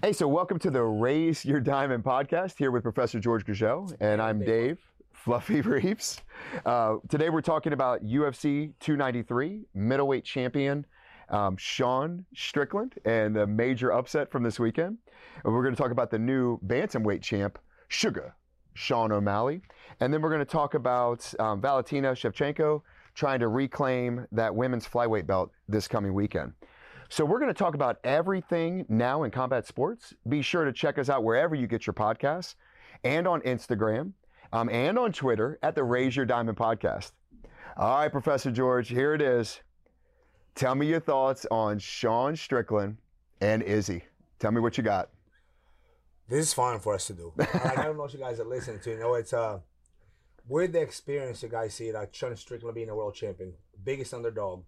Hey, so welcome to the Raise Your Diamond podcast here with Professor George Gurgel, and I'm Dave Fluffy Reeves. Uh, today we're talking about UFC 293 middleweight champion um, Sean Strickland and the major upset from this weekend. And we're going to talk about the new bantamweight champ Sugar Sean O'Malley, and then we're going to talk about um, Valentina Shevchenko trying to reclaim that women's flyweight belt this coming weekend. So we're going to talk about everything now in combat sports. Be sure to check us out wherever you get your podcasts and on Instagram um, and on Twitter at the Raise Your Diamond Podcast. All right, Professor George, here it is. Tell me your thoughts on Sean Strickland and Izzy. Tell me what you got. This is fun for us to do. I don't know if you guys are listening to. You know, it's uh, with the experience you guys see like Sean Strickland being a world champion, biggest underdog.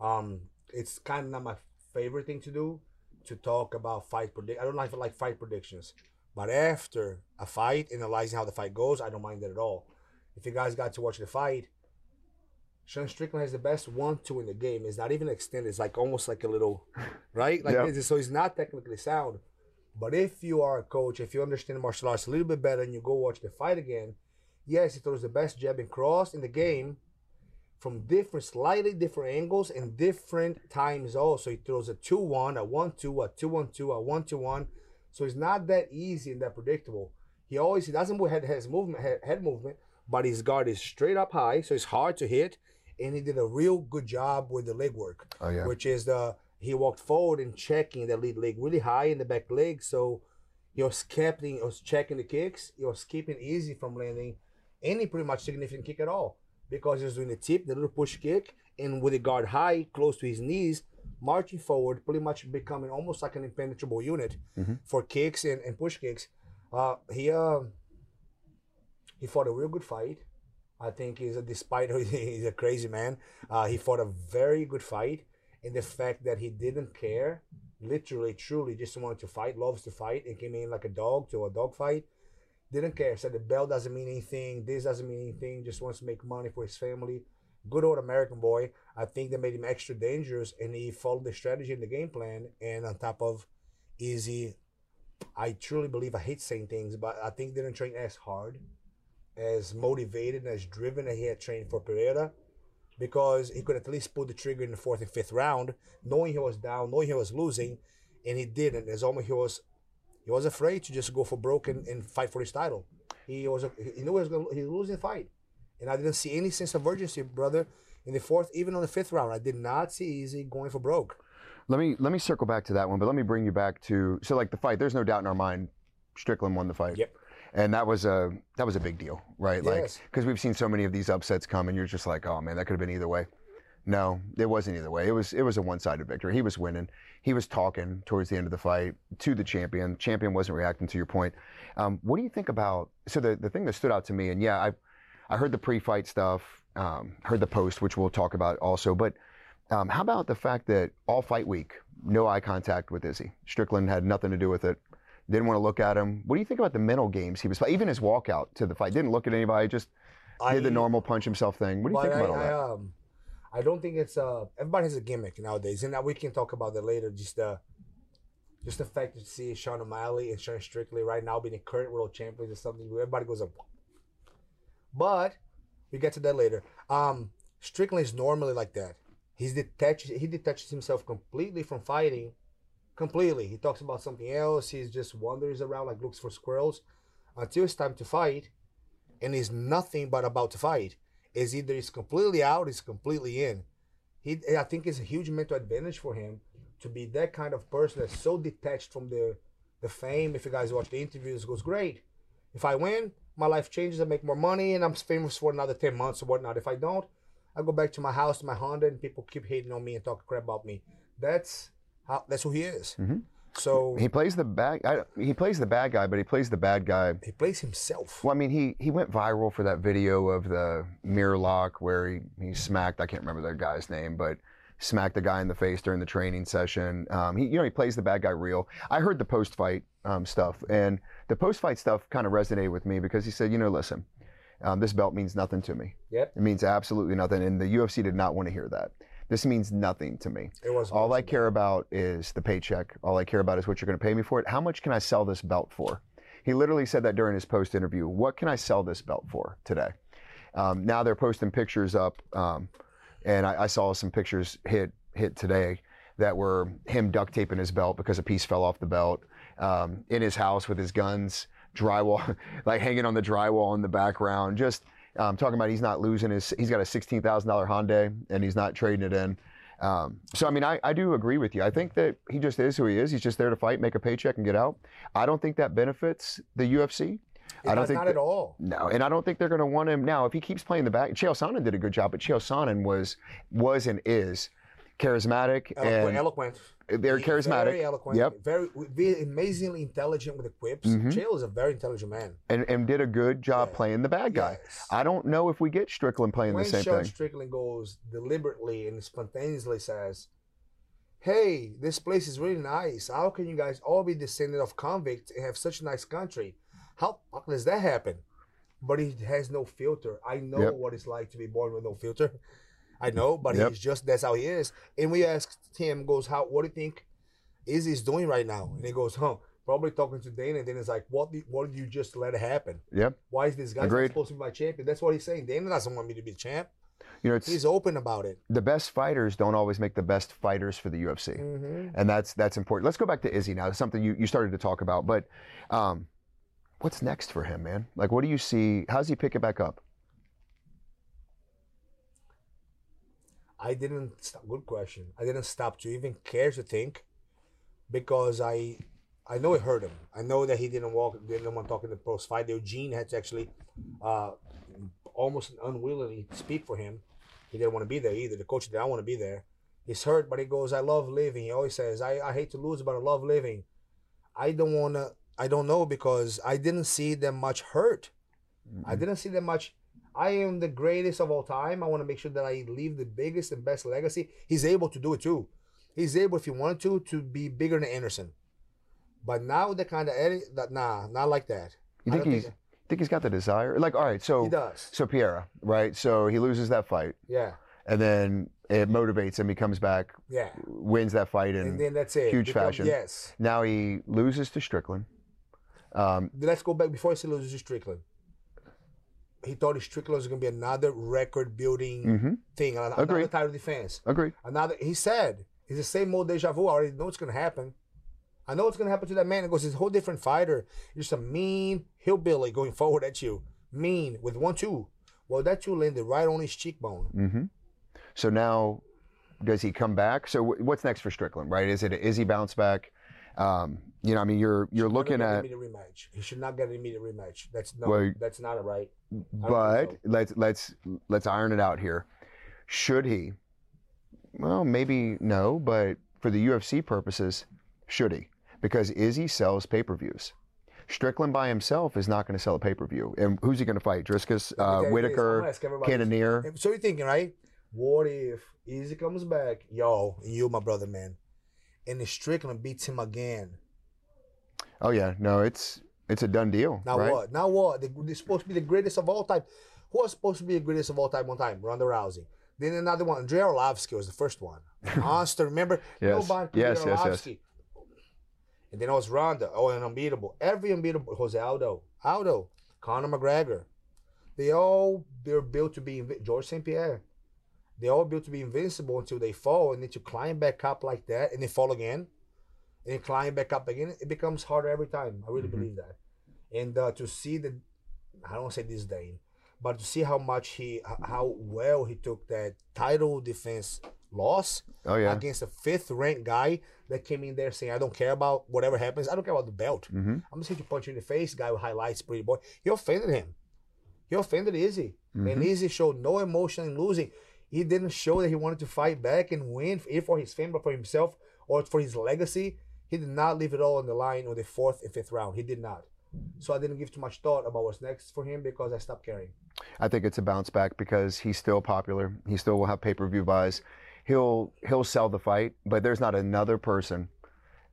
Um, it's kind of not my favorite thing to do to talk about fight predict. I don't like like fight predictions, but after a fight, analyzing how the fight goes, I don't mind that at all. If you guys got to watch the fight, Sean Strickland has the best one-two in the game. It's not even extended. It's like almost like a little, right? Like yep. so, he's not technically sound. But if you are a coach, if you understand martial arts a little bit better, and you go watch the fight again, yes, he throws the best jab and cross in the game from different, slightly different angles and different times also. He throws a 2 1, a 1 2, a 2 1 2, a 1 2 1. So it's not that Izzy and that predictable. He always he doesn't move head, his movement, head, head movement, but his guard is straight up high, so it's hard to hit. And he did a real good job with the leg work, oh, yeah. which is the he walked forward and checking the lead leg really high in the back leg. So he was keeping, he was checking the kicks. He was keeping easy from landing any pretty much significant kick at all because he was doing the tip, the little push kick, and with the guard high, close to his knees, marching forward, pretty much becoming almost like an impenetrable unit mm-hmm. for kicks and, and push kicks. Uh, he uh, he fought a real good fight. I think he's a despite he's a crazy man. Uh, he fought a very good fight, and the fact that he didn't care, literally, truly, just wanted to fight, loves to fight, and came in like a dog to a dog fight didn't care. Said the belt doesn't mean anything. This doesn't mean anything. Just wants to make money for his family. Good old American boy. I think they made him extra dangerous, and he followed the strategy and the game plan. And on top of Izzy, I truly believe I hate saying things, but I think they didn't train as hard, as motivated, and as driven as he had trained for Pereira because he could at least pull the trigger in the fourth and fifth round, knowing he was down, knowing he was losing, and he didn't. As almost he was he was afraid to just go for broke and, and fight for his title. He was he knew he was going he was losing the fight, and I didn't see any sense of urgency, brother. In the fourth, even on the fifth round, I did not see Izzy going for broke. Let me let me circle back to that one, but let me bring you back to so like the fight. There's no doubt in our mind, Strickland won the fight. Yep. And that was a that was a big deal, right? Yes. Like because we've seen so many of these upsets come, and you're just like, oh man, that could have been either way. No, it wasn't either way. It was it was a one-sided victory. He was winning. He was talking towards the end of the fight to the champion. Champion wasn't reacting to your point. Um, what do you think about? So the the thing that stood out to me, and yeah, I I heard the pre-fight stuff, um, heard the post, which we'll talk about also. But um, how about the fact that all fight week, no eye contact with Izzy? Strickland had nothing to do with it. Didn't want to look at him. What do you think about the mental games he was? Playing? Even his walkout to the fight, didn't look at anybody. Just I, did the normal punch himself thing. What do you think about I, all that? I, um, I don't think it's uh everybody has a gimmick nowadays, and we can talk about that later. Just uh, just the fact to see Sean O'Malley and Sean Strickland right now being the current world champions is something everybody goes up. But we get to that later. Um, Strickland is normally like that. He's detached. He detaches himself completely from fighting. Completely. He talks about something else. He just wanders around like looks for squirrels until it's time to fight, and he's nothing but about to fight is either he's completely out, he's completely in. He, I think it's a huge mental advantage for him to be that kind of person that's so detached from the the fame. If you guys watch the interviews, it goes great. If I win, my life changes. I make more money, and I'm famous for another ten months or whatnot. If I don't, I go back to my house, my Honda, and people keep hating on me and talking crap about me. That's how. That's who he is. Mm-hmm. So he plays the bad. I, he plays the bad guy, but he plays the bad guy. He plays himself. Well, I mean, he he went viral for that video of the mirror lock where he he smacked. I can't remember the guy's name, but smacked the guy in the face during the training session. Um, he you know he plays the bad guy real. I heard the post fight um, stuff, and the post fight stuff kind of resonated with me because he said, you know, listen. Um, this belt means nothing to me. Yep. It means absolutely nothing. And the UFC did not want to hear that. This means nothing to me. It was All I care about is the paycheck. All I care about is what you're going to pay me for it. How much can I sell this belt for? He literally said that during his post interview. What can I sell this belt for today? Um, now they're posting pictures up, um, and I, I saw some pictures hit hit today that were him duct taping his belt because a piece fell off the belt um, in his house with his guns, drywall, like hanging on the drywall in the background. Just um, talking about he's not losing his. He's got a sixteen thousand dollar Hyundai and he's not trading it in. Um, so I mean, I, I do agree with you. I think that he just is who he is. He's just there to fight, make a paycheck, and get out. I don't think that benefits the UFC. It I don't think not that- at all. No, and I don't think they're going to want him now. If he keeps playing the back, Chael Sonnen did a good job, but Chael Sonnen was was and is charismatic Eloquent. and eloquent. They're He- charismatic. Very eloquent. Yep. Very, very amazingly intelligent with the quips. Mhm. Chael is a very intelligent man. and, and did a good job Yeah. playing the bad guy. Yes. I don't know if we get Strickland playing when the same thing. When Sean thing. Strickland goes deliberately and spontaneously says, "Hey, this place is really nice. How can you guys all be descended of convicts and have such a nice country? How, how does that happen?" But he has no filter. I know Yep. what it's like to be born with no filter. I know, but Yep. he's just that's how he is. And we asked him, goes, "How? What do you think Izzy's doing right now?" And he goes, "Huh." Probably talking to Dana, and then it's like, "What? Did, what did you just let it happen? Yep. Why is this guy supposed to be my champion?" That's what he's saying. Dana doesn't want me to be champ. You know, it's He's open about it. the best fighters don't always make the best fighters for the UFC. Mm-hmm. and that's that's important. Let's go back to Izzy now. Something you, you started to talk about, but um, what's next for him, man? Like, what do you see? How's he pick it back up? I didn't. Stop, good question. I didn't stop to even care to think, because I, I know it hurt him. I know that he didn't walk. Didn't want to talk in the pros fight. Eugene had to actually, uh, almost unwillingly speak for him. He didn't want to be there either. The coach did not want to be there. He's hurt, but he goes, "I love living." He always says, "I, I hate to lose, but I love living." I don't want to. I don't know because I didn't see them much hurt. I didn't see them much. I am the greatest of all time. I want to make sure that I leave the biggest and best legacy. He's able to do it too. He's able, if he wanted to, to be bigger than Anderson. But now the kind of edit that nah, not like that. You think he's think he's got the desire? Like, all right, so he does. so Pereira, right? So he loses that fight, Yeah, and then it motivates him. He comes back, yeah. wins that fight, And and, then that's it. huge Become- fashion. Yes. now he loses to Strickland. Um, Let's go back before he loses to Strickland. He thought Strickland was going to be another record building mhm, thing, another Agreed. title defense. Agreed. Another, he said, it's the same old deja vu. I already know it's gonna happen. I know it's gonna happen to that man. It goes, he's a whole different fighter. Just a mean hillbilly going forward at you. Mean with one two. Well, that two landed right on his cheekbone. hmm So now, does he come back? So wh- what's next for Strickland? Right? Is it a, is he bounce back? Um, you know, I mean, you're you're looking at, immediate rematch. He should not get an immediate rematch. That's no. Well, that's not a right. but think let's let's let's iron it out here. Should he? Well, maybe no, but for the UFC purposes, should he? Because Izzy sells pay per views. Strickland by himself is not going to sell a pay per view. And who's he going to fight? Dricus, Let me tell uh, Whitaker, gonna ask everybody this. Cannonier. So you're thinking, right? What if Izzy comes back, yo, and you, my brother, man, and the Strickland beats him again? Oh yeah, no, it's it's a done deal. Now right? what? Now what? They, they're supposed to be the greatest of all time. Who was supposed to be the greatest of all time one time? Ronda Rousey. Then another one. Andrei Arlovsky was the first one. Monster, remember? Yes. Nobody Yes, beat yes, yes. And then it was Ronda. Oh, and unbeatable. Every unbeatable. Jose Aldo. Aldo. Conor McGregor. They all they're built to be George St. Pierre. They all built to be invincible until they fall, and then to climb back up like that, and then fall again, and climb back up again. It becomes harder every time. I really Mhm. believe that. And uh, to see the, I don't want to say disdain, but to see how much he, how well he took that title defense loss Oh yeah. against a fifth ranked guy that came in there saying, I don't care about whatever happens. I don't care about the belt. hmm I'm just here to punch you in the face, guy with highlights, pretty boy. He offended him. He offended Izzy. And Mhm. Izzy showed no emotion in losing. He didn't show that he wanted to fight back and win, for his family, for himself, or for his legacy. He did not leave it all on the line on the fourth and fifth round. He did not. So I didn't give too much thought about what's next for him because I stopped caring. I think it's a bounce back because he's still popular. He still will have pay per view buys. He'll he'll sell the fight, but there's not another person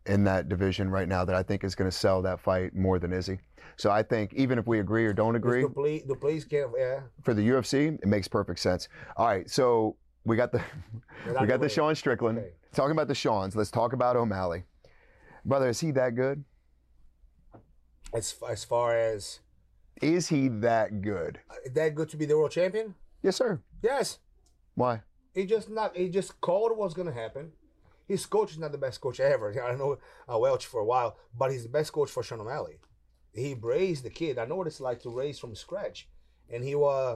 in that division right now that I think is going to sell that fight more than Izzy. So I think even if we agree or don't agree, The police, the police can't, yeah. for the UFC, it makes perfect sense. All right, so we got the we got the. Sean Strickland. Okay. Talking about the Sean's, let's talk about O'Malley. Brother, is he that good? As as far as Is he that good? uh, that good to be the world champion? Yes, sir. Yes. Why? He just not. He just called what's gonna happen. His coach is not the best coach ever. I know uh, Welch for a while, but he's the best coach for Sean O'Malley. He raised the kid. I know what it's like to raise from scratch, and he uh,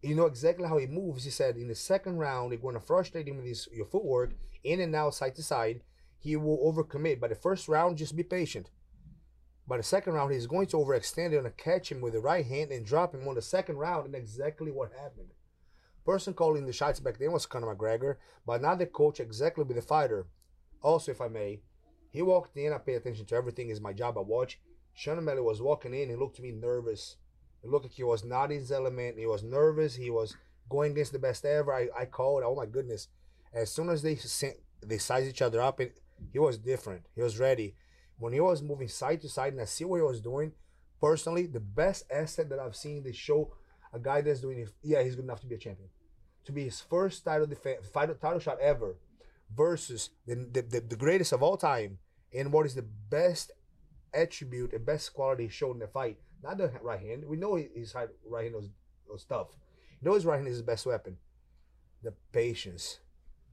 you know exactly how he moves. He said in the second round, you're going to frustrate him with his your footwork in and out, side to side. He will overcommit. By the first round, just be patient. By the second round, he's going to overextend. To catch him with the right hand and drop him on the second round, and exactly what happened person calling the shots back then was Conor McGregor, but not the coach exactly with the fighter. Also, if I may, he walked in. I pay attention to everything. Is my job. I watch. Sean O'Malley was walking in. He looked to me nervous. It looked like he was not his element. He was nervous. He was going against the best ever. I, I called. Oh my goodness! As soon as they sent, they size each other up, it, he was different. He was ready. When he was moving side to side, and I see what he was doing. Personally, the best asset that I've seen. They show a guy that's doing it. Yeah, he's good enough to be a champion to be his first title defense, title, title shot ever, versus the, the, the, greatest of all time, and what is the best attribute and best quality he showed in the fight. Not the right hand. We know his right hand was, was tough. You know his right hand is his best weapon. The patience.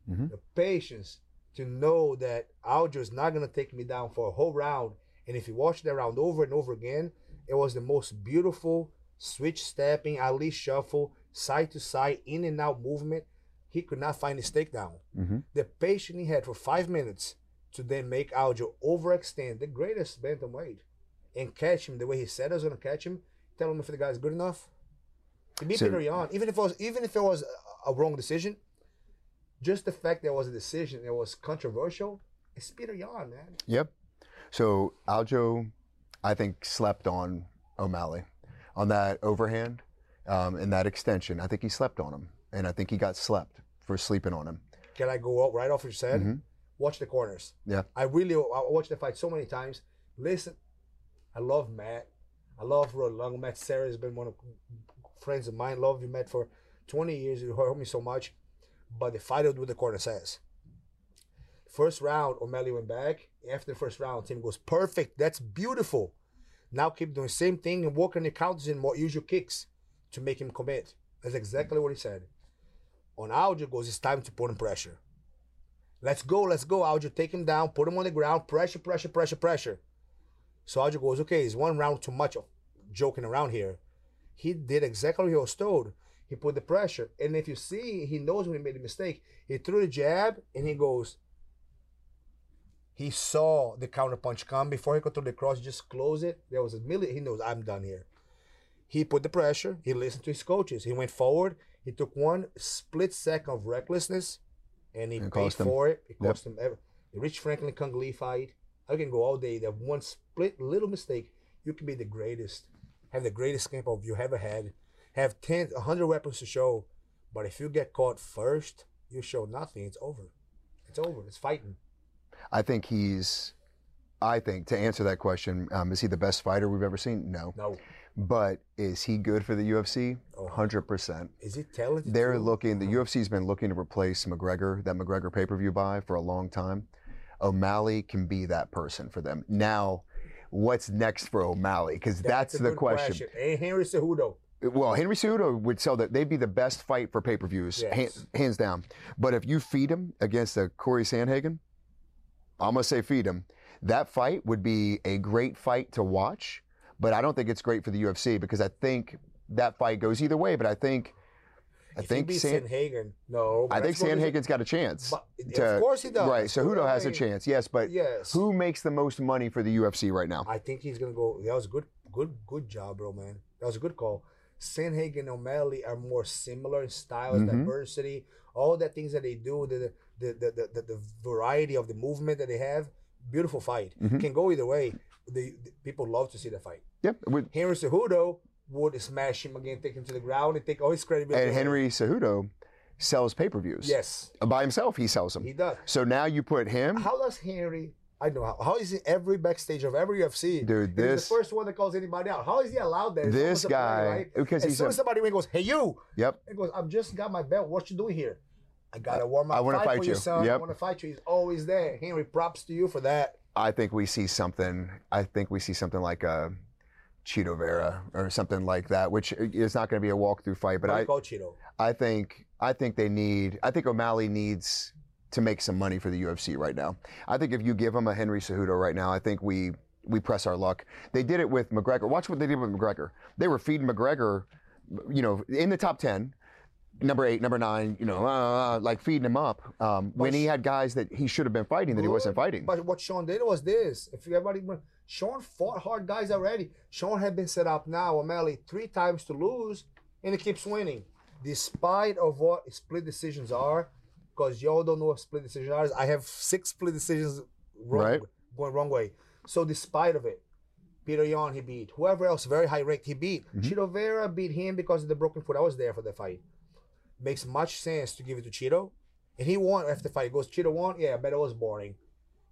Mhm. The patience to know that Aljo is not going to take me down for a whole round. And if you watch that round over and over again, it was the most beautiful switch stepping, Ali shuffle, side to side, in and out movement. He could not find his takedown. Mm-hmm. The patience he had for five minutes to then make Aljo overextend the greatest bantamweight and catch him the way he said I was going to catch him. Tell him if the guy's good enough. To beat So- Peter Yan, even if it was even if it was a, a wrong decision, just the fact there was a decision that was controversial, it's Peter Yan, man. Yep. So Aljo, I think, slept on O'Malley on that overhand um, and that extension. I think he slept on him, and I think he got slept for sleeping on him. Can I go right off what you said? Mhm. Watch the corners. Yeah. I really I watched the fight so many times. Listen, I love Matt. I love Rod Long. Matt Serra has been one of friends of mine. Love you, Matt, for 20 years. You heard me so much. But the fight with the corner says. First round, O'Malley went back. After the first round, Tim goes, perfect. That's beautiful. Now keep doing the same thing and work on the counters and more use your kicks to make him commit. That's exactly what he said. On Aljo goes, it's time to put him pressure. Let's go, let's go, Aljo. Take him down, put him on the ground, pressure, pressure, pressure, pressure. So Aljo goes, okay, it's one round too much of joking around here. He did exactly what he was told. He put the pressure. And if you see, he knows when he made a mistake. He threw the jab and he goes, he saw the counter punch come before he could throw the cross, just close it. There was a million. He knows I'm done here. He put the pressure. He listened to his coaches. He went forward. He took one split second of recklessness, and he It paid cost for it. It Yep. him. Every, the Rich Franklin Cung Le fight. I can go all day. That one split little mistake, you can be the greatest, have the greatest camp of you ever had, have 10, 100 weapons to show, but if you get caught first, you show nothing. It's over. It's over. It's fighting. I think he's. I think to answer that question, um, is he the best fighter we've ever seen? No. No. But is he good for the UFC? Oh. 100%. Is he talented? They're looking, the Uh-huh. UFC's been looking to replace McGregor, that McGregor pay per view buy for a long time. O'Malley can be that person for them. Now, what's next for O'Malley? Because that's, a the good question. And Henry Cejudo. Well, Henry Cejudo would sell that. They'd be the best fight for pay per views, Yes. hands down. But if you feed him against a Corey Sandhagen, I'm going to say feed him. That fight would be a great fight to watch, but I don't think it's great for the UFC because I think that fight goes either way. But I think, I if think San, Sandhagen, no. I think that's what he- Sandhagen's got a chance. But, to- of course he does. Right. So Cejudo has a chance, yes. But Yes. who makes the most money for the UFC right now? I think he's gonna go. That was a good, good, good job, bro, man. That was a good call. Sandhagen and O'Malley are more similar in styles, Mhm. diversity, all the things that they do, the the, the the the variety of the movement that they have. Beautiful fight. Mhm. Can go either way. The, the people love to see the fight. Yep. With, Henry Cejudo would smash him again, take him to the ground, and take all his credibility. and. Henry Cejudo sells pay per views. yes, uh, By himself, he sells them. he does. So now you put him. How does Henry? I know how. How is he every backstage of every UFC? Dude, He's this- the first one that calls anybody out. How is he allowed there? This guy- right? because as he's soon a- as somebody goes, "Hey, you!" Yep. He goes, "I've just got my belt. What you doing here?" I got a warm up I wanna fight, fight for you. son. I want to fight you. He's always there. Henry, props to you for that. I think we see something. I think we see something like a Chito Vera or something like that, which uh, is not going to be a walkthrough fight. But I. I think, I think they need. I think O'Malley needs to make some money for the UFC right now. I think if you give him a Henry Cejudo right now, I think we we press our luck. They did it with McGregor. Watch what they did with McGregor. They were feeding McGregor, you know, in the top ten. Number eight, number nine, you know, uh, like feeding him up um, when he had guys that he should have been fighting that he wasn't fighting. But what Sean did was this. If everybody, Sean fought hard guys already. Sean had been set up now, O'Malley, three times to lose, and he keeps winning, despite of what split decisions are. Because y'all don't know what split decisions are. I have six split decisions wrong, Right. going wrong way. So despite of it, Peter Yan he beat. Whoever else very high ranked he beat. Mm-hmm. Chito Vera beat him because of the broken foot. I was there for the fight. Makes much sense to give it to Chito. And he won after the fight. He goes, Chito won? Yeah, I bet it was boring.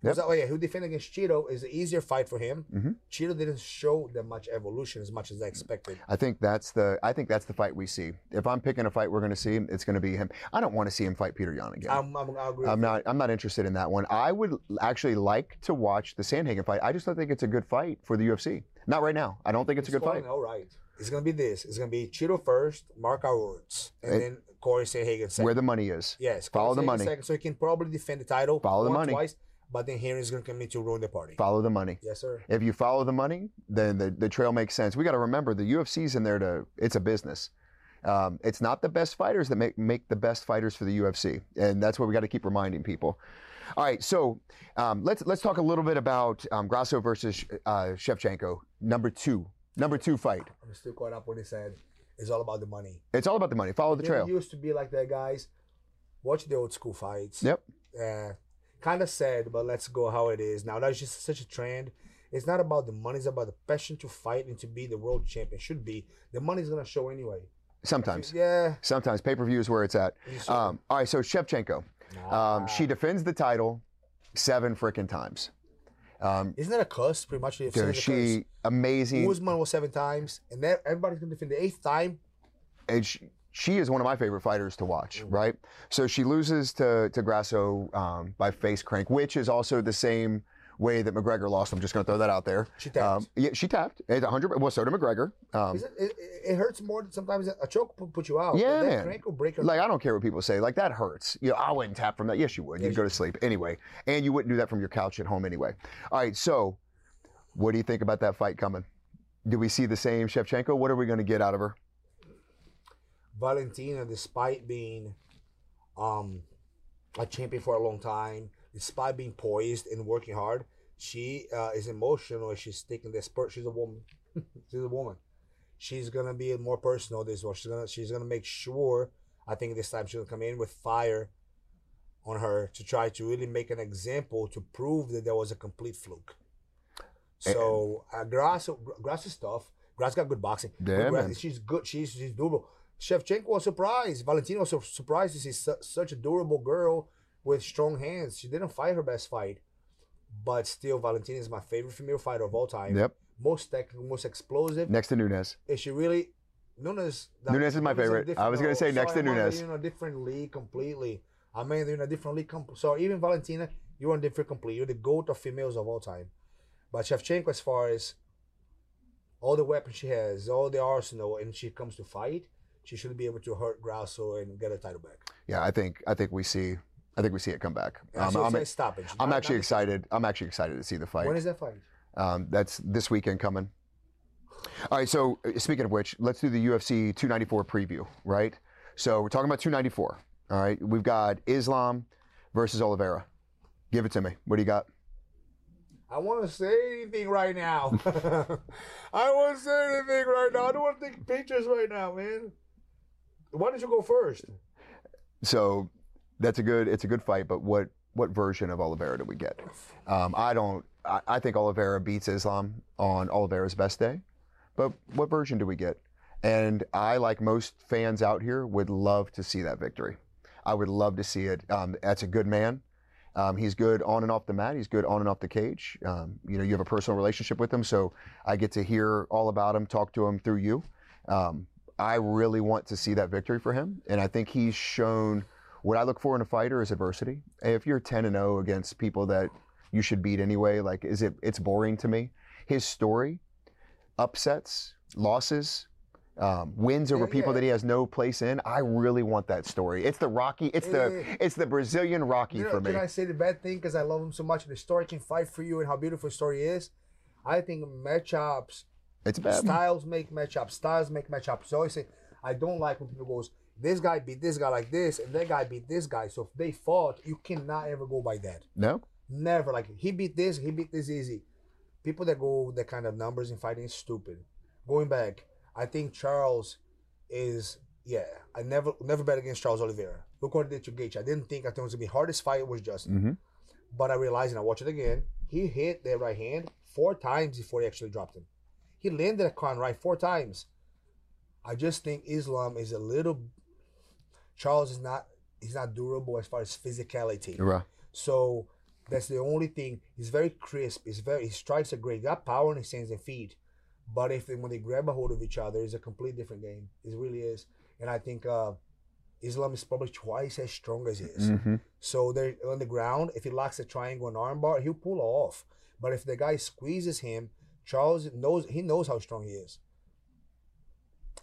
Yep. goes, oh yeah, who defend against Chito is an easier fight for him. Mhm. Chito didn't show that much evolution as much as I expected. I think that's the I think that's the fight we see. If I'm picking a fight we're going to see, it's going to be him. I don't want to see him fight Peter Yan again. I'm, I'm, I agree. I'm not. I'm not interested in that one. I would actually like to watch the Sandhagen fight. I just don't think it's a good fight for the UFC. Not right now. I don't think it's, a good fight. All right. It's gonna be this. It's gonna be Chito first, mark our words, and It- then Corey Sandhagen second. Where the money is. yes, follow Corey the Sandhagen money. Second, so he can probably defend the title. Follow the money. Twice, but then Henry's gonna commit to ruin the party. Follow the money. Yes, sir. If you follow the money, then the, the trail makes sense. We got to remember the UFC's in there to. It's a business. Um, it's not the best fighters that make make the best fighters for the UFC, and that's what we got to keep reminding people. All right, so um, let's let's talk a little bit about um, Grasso versus uh, Shevchenko, number two, number two fight. I'm still caught up when he said it's all about the money. It's all about the money. Follow the It trail. used to be like that, guys. Watch the old school fights. Yep. Uh, kind of sad, but let's go how it is now. That's just such a trend. It's not about the money; it's about the passion to fight and to be the world champion. Should be the money's gonna show anyway. Sometimes, Yeah. sometimes pay per view is where it's at. Um, all right, so Shevchenko, um, she defends the title seven freaking times. Um, Isn't that a curse? Pretty much. if dude, she amazing. curse. Usman was seven times, and then everybody's gonna defend the eighth time. and she, she is one of my favorite fighters to watch, Mm-hmm. right? So she loses to, to Grasso um, by face crank, which is also the same way that McGregor lost. I'm just going to throw that out there. She tapped. Um, yeah, she tapped. It's 100. Well, so did McGregor. Um, it, it, it hurts more than sometimes a choke will put you out. Yeah, man. crank will break like I don't care what people say. Like that hurts. You know, I wouldn't tap from that. Yes, you would. You'd go to sleep anyway, and you wouldn't do that from your couch at home anyway. All right. So, what do you think about that fight coming? Do we see the same Shevchenko? What are we going to get out of her? Valentina, despite being um, a champion for a long time, despite being poised and working hard, she uh, is emotional. and She's taking this spurt. She's a woman. she's a woman. She's gonna be more personal this one. She's gonna she's gonna make sure. I think this time she's gonna come in with fire on her to try to really make an example to prove that there was a complete fluke. So uh, grass is tough. Grass got good boxing. Yeah, Good. She's good. She's she's durable. Shevchenko was surprised. Valentino was surprised to see su- such a durable girl with strong hands. She didn't fight her best fight, but still, Valentina is my favorite female fighter of all time. Yep. Most technical, most explosive. Next to Nunes. Is she really? Nunes. Nunez is my Nunes favorite. I was gonna say oh, next to sorry, Nunes. You're in a different league completely. I mean, you're in a different league. So even Valentina, you're in a different complete. You're the goat of females of all time. But Shevchenko, as far as all the weapons she has, all the arsenal, and she comes to fight, she should be able to hurt Grasso and get a title back. Yeah, I think I think we see I think we see it come back. Um, she'll I'm, stoppage. I'm Not- actually not- excited. I'm actually excited to see the fight. When is that fight? Um, that's this weekend coming. All right. So uh, speaking of which, let's do the UFC 294 preview. Right. So we're talking about 294. All right. We've got Islam versus Oliveira. Give it to me. What do you got? I want to say anything right now. I want to say anything right now. I don't want to take pictures right now, man. Why don't you go first? So that's a good. It's a good fight. But what what version of Oliveira do we get? Um, I don't. I, I think Oliveira beats Islam on Oliveira's best day. But what version do we get? And I, like most fans out here, would love to see that victory. I would love to see it. Um, that's a good man. Um, he's good on and off the mat. He's good on and off the cage. Um, you know, you have a personal relationship with him, so I get to hear all about him, talk to him through you. Um, I really want to see that victory for him, and I think he's shown What I look for in a fighter is adversity. If you're 10 and 0 against people that you should beat anyway, like is it? It's boring to me. His story, upsets, losses, um, wins over Yeah, people yeah. that he has no place in. I really want that story. It's the Rocky. It's the Yeah. it's the Brazilian Rocky You know, for me. Can I say the bad thing because I love him so much? The story can fight for you and how beautiful the story is. I think matchups, It's bad. styles make matchups. Styles make matchups. So I always say I don't like when people goes, this guy beat this guy like this, and that guy beat this guy. So if they fought, you cannot ever go by that. No. Never. Like he beat this, he beat this easy. People that go that kind of numbers in fighting is stupid. Going back, I think Charles is yeah. I never never bet against Charles Oliveira. Look what he did to Gaethje. I didn't think I think it was gonna be hardest fight was Justin. hmm But I realized and I watched it again. He hit that right hand four times before he actually dropped him. He landed a con right four times. I just think Islam is a little. Charles is not. He's not durable as far as physicality. Right. So that's the only thing. He's very crisp. He's very. His strikes are great. He got power in his hands and feet. But if they, when they grab a hold of each other, it's a complete different game. It really is. And I think uh, Islam is probably twice as strong as he is. hmm So they're on the ground. If he locks a triangle and armbar, he'll pull off. But if the guy squeezes him, Charles knows he knows how strong he is.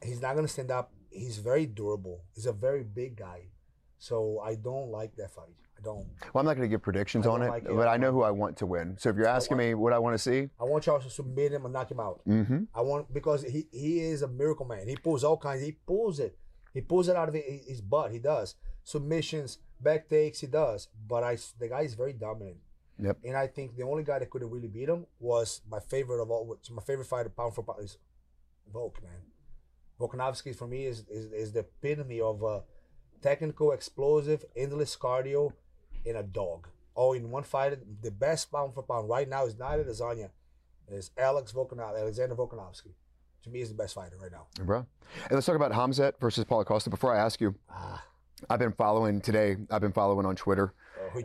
He's not gonna stand up. He's very durable. He's a very big guy. So I don't like that fight. I don't. Well, I'm not going to give predictions on it, like it. but I know who I want to win. So if you're asking me what I want to see, I want Charles to submit him and knock him out. hmm I want because he he is a miracle man. He pulls all kinds. He pulls it. He pulls it out of his butt. He does submissions, back takes. He does. But I the guy is very dominant. Yep. And I think the only guy that could have really beat him was my favorite of all. My favorite fighter, pound for pound, is Volk. Man, Volkanovski for me is is, is the epitome of a technical, explosive, endless cardio, in a dog. All in one fight. The best pound for pound right now is not Lasagna. It's Alex Volkanov, Alexander Volkanovski. To me, he's the best fighter right now. bro. And let's talk about Hamzat versus Paulo Costa. Before I ask you, Ah, I've been following today. I've been following on Twitter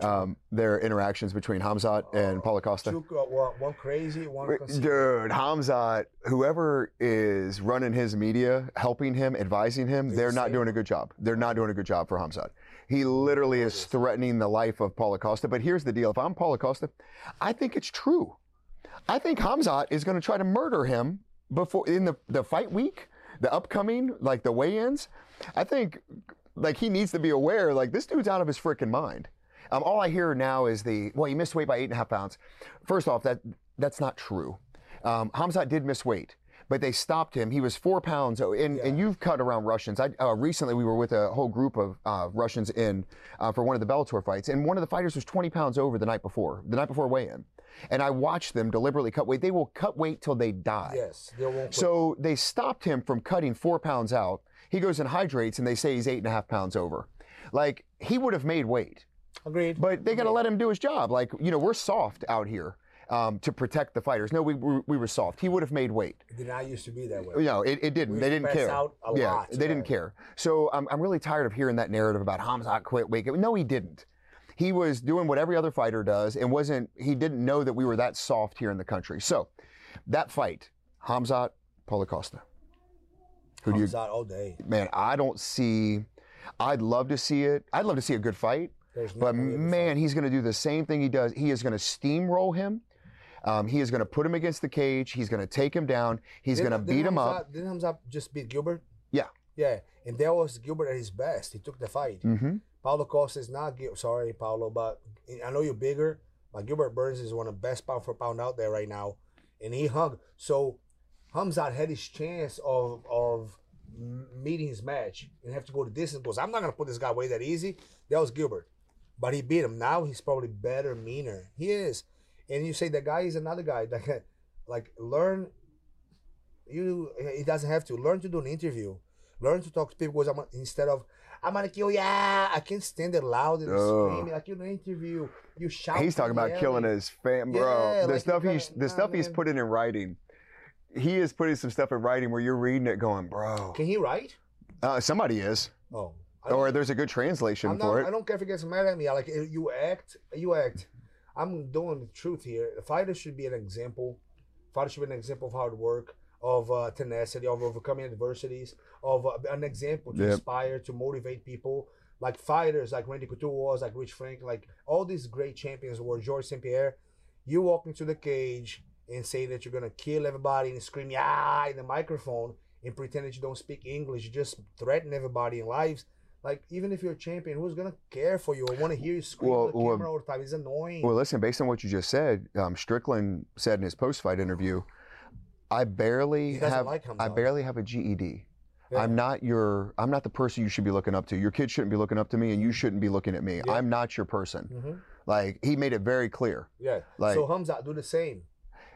um, their interactions between Hamzat and Paulo Costa. Uh, one crazy, one Dude. Hamzat, whoever is running his media, helping him, advising him, they're not doing a good job. They're not doing a good job for Hamzat. He literally is threatening the life of Paulo Costa. But here's the deal: if I'm Paulo Costa, I think it's true. I think Hamzat is going to try to murder him before in the the fight week, the upcoming like the weigh-ins. I think like he needs to be aware like this dude's out of his freaking mind. Um, all I hear now is the well, he missed weight by eight and a half pounds. First off, that that's not true. Um, Hamzat did miss weight, but they stopped him. He was four pounds, oh, and, and you've cut around Russians. I, uh, recently, we were with a whole group of uh, Russians in uh, for one of the Bellator fights, and one of the fighters was 20 pounds over the night before, the night before weigh-in. And I watched them deliberately cut weight. They will cut weight till they die. Yes, they won't. quit. So they stopped him from cutting four pounds out. He goes and hydrates, and they say he's eight and a half pounds over. Like he would have made weight, agreed. but they got to let him do his job. Like you know, we're soft out here um, to protect the fighters. No, we, we we were soft. He would have made weight. it did not used to be that way. Know, it, it didn't. We They didn't care. out a yeah, lot, they didn't care. So I'm I'm really tired of hearing that narrative about Hamzat quit weight. No, he didn't. He was doing what every other fighter does, and wasn't. He didn't know that we were that soft here in the country. So that fight, Hamzat, Paulo Costa. Who do you all day. man, I don't see. I'd love to see it. I'd love to see a good fight, There's but no way to man, he's going to do the same thing he does. He is going to steamroll him. Um, he is going to put him against the cage. He's going to take him down. He's going to beat him up. Didn't Hamzat just beat Gilbert? Yeah. Yeah, and that was Gilbert at his best. He took the fight. hmm Paulo Costa is not Gil- sorry, Paulo, but I know you're bigger. But Gilbert Burns is one of the best pound for pound out there right now, and he hung. So Hamzat had his chance of of meeting his match and have to go to distance. Goes, I'm not gonna put this guy away that easy. That was Gilbert, but he beat him. Now he's probably better, meaner. He is, and you say that guy is another guy that like learn. You he doesn't have to learn to do an interview, learn to talk to people. Goes, I'm, instead of I'm gonna kill ya. I can't stand it loud and screaming like in an interview. You shout. He's talking about killing his fam, bro. Yeah, the like stuff he's the nah, stuff he's putting in writing. He is putting some stuff in writing where you're reading it, going, bro. Can he write? Uh, somebody is, Oh, or there's a good translation I'm for not, I don't care if he gets mad at me. I like you act. You act. I'm doing the truth here. The fighter should be an example. Fighter should be an example of hard work, of uh, tenacity, of overcoming adversities, of uh, an example to Yep. inspire, to motivate people. like fighters like Randy Couture was, like Rich Frank, like all these great champions were George St. Pierre. You walk into the cage and say that you're gonna kill everybody and scream yeah in the microphone and pretend that you don't speak English, you just threaten everybody in lives. Like even if you're a champion, who's gonna care for you or want to hear you scream Well, the well- camera all the time? It's annoying. Well, listen, based on what you just said, um, Strickland said in his post-fight interview, "I barely have, like him, I barely have a GED. Yeah. I'm not your, I'm not the person you should be looking up to. Your kids shouldn't be looking up to me, and you shouldn't be looking at me. Yeah. I'm not your person. Mhm. Like he made it very clear. Yeah. Like- so Hamza do the same.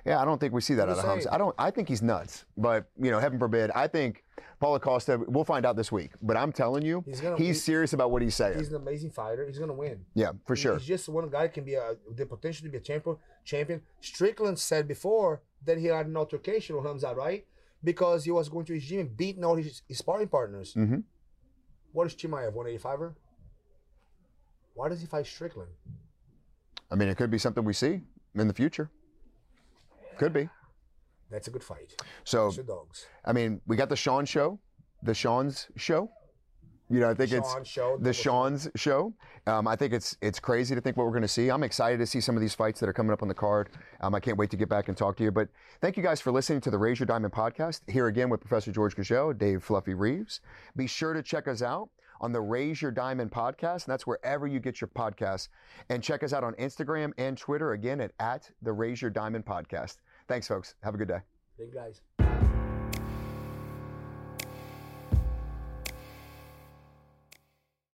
Yeah, I don't think we see that out of Hamza. I don't. I think he's nuts. But you know, heaven forbid. I think Paulo Costa. We'll find out this week. But I'm telling you, He's he's he- serious about what he's saying. he's an amazing fighter. He's gonna win. yeah, for sure. He's just one guy can be a the potential to be a champion. Champion. Strickland said before that he had an altercation with Hamza, right? Because he was going to his gym and beating all his, his sparring partners. hmm What is Chimaev? 185er. Why does he fight Strickland? I mean, it could be something we see in the future. Could be. That's a good fight. So dogs. I mean, we got the Sean show, the Sean's show. You know, I think it's Sean show. the Sean's show. Um, I think it's it's crazy to think what we're going to see. I'm excited to see some of these fights that are coming up on the card. Um, I can't wait to get back and talk to you. But thank you guys for listening to the Raise Your Diamond podcast. Here again with Professor George Gurgel, Dave Fluffy Reeves. Be sure to check us out on the Raise Your Diamond podcast, and that's wherever you get your podcasts. And check us out on Instagram and Twitter again at, at the Raise Your Diamond podcast. Thanks, folks. Have a good day. Big guys.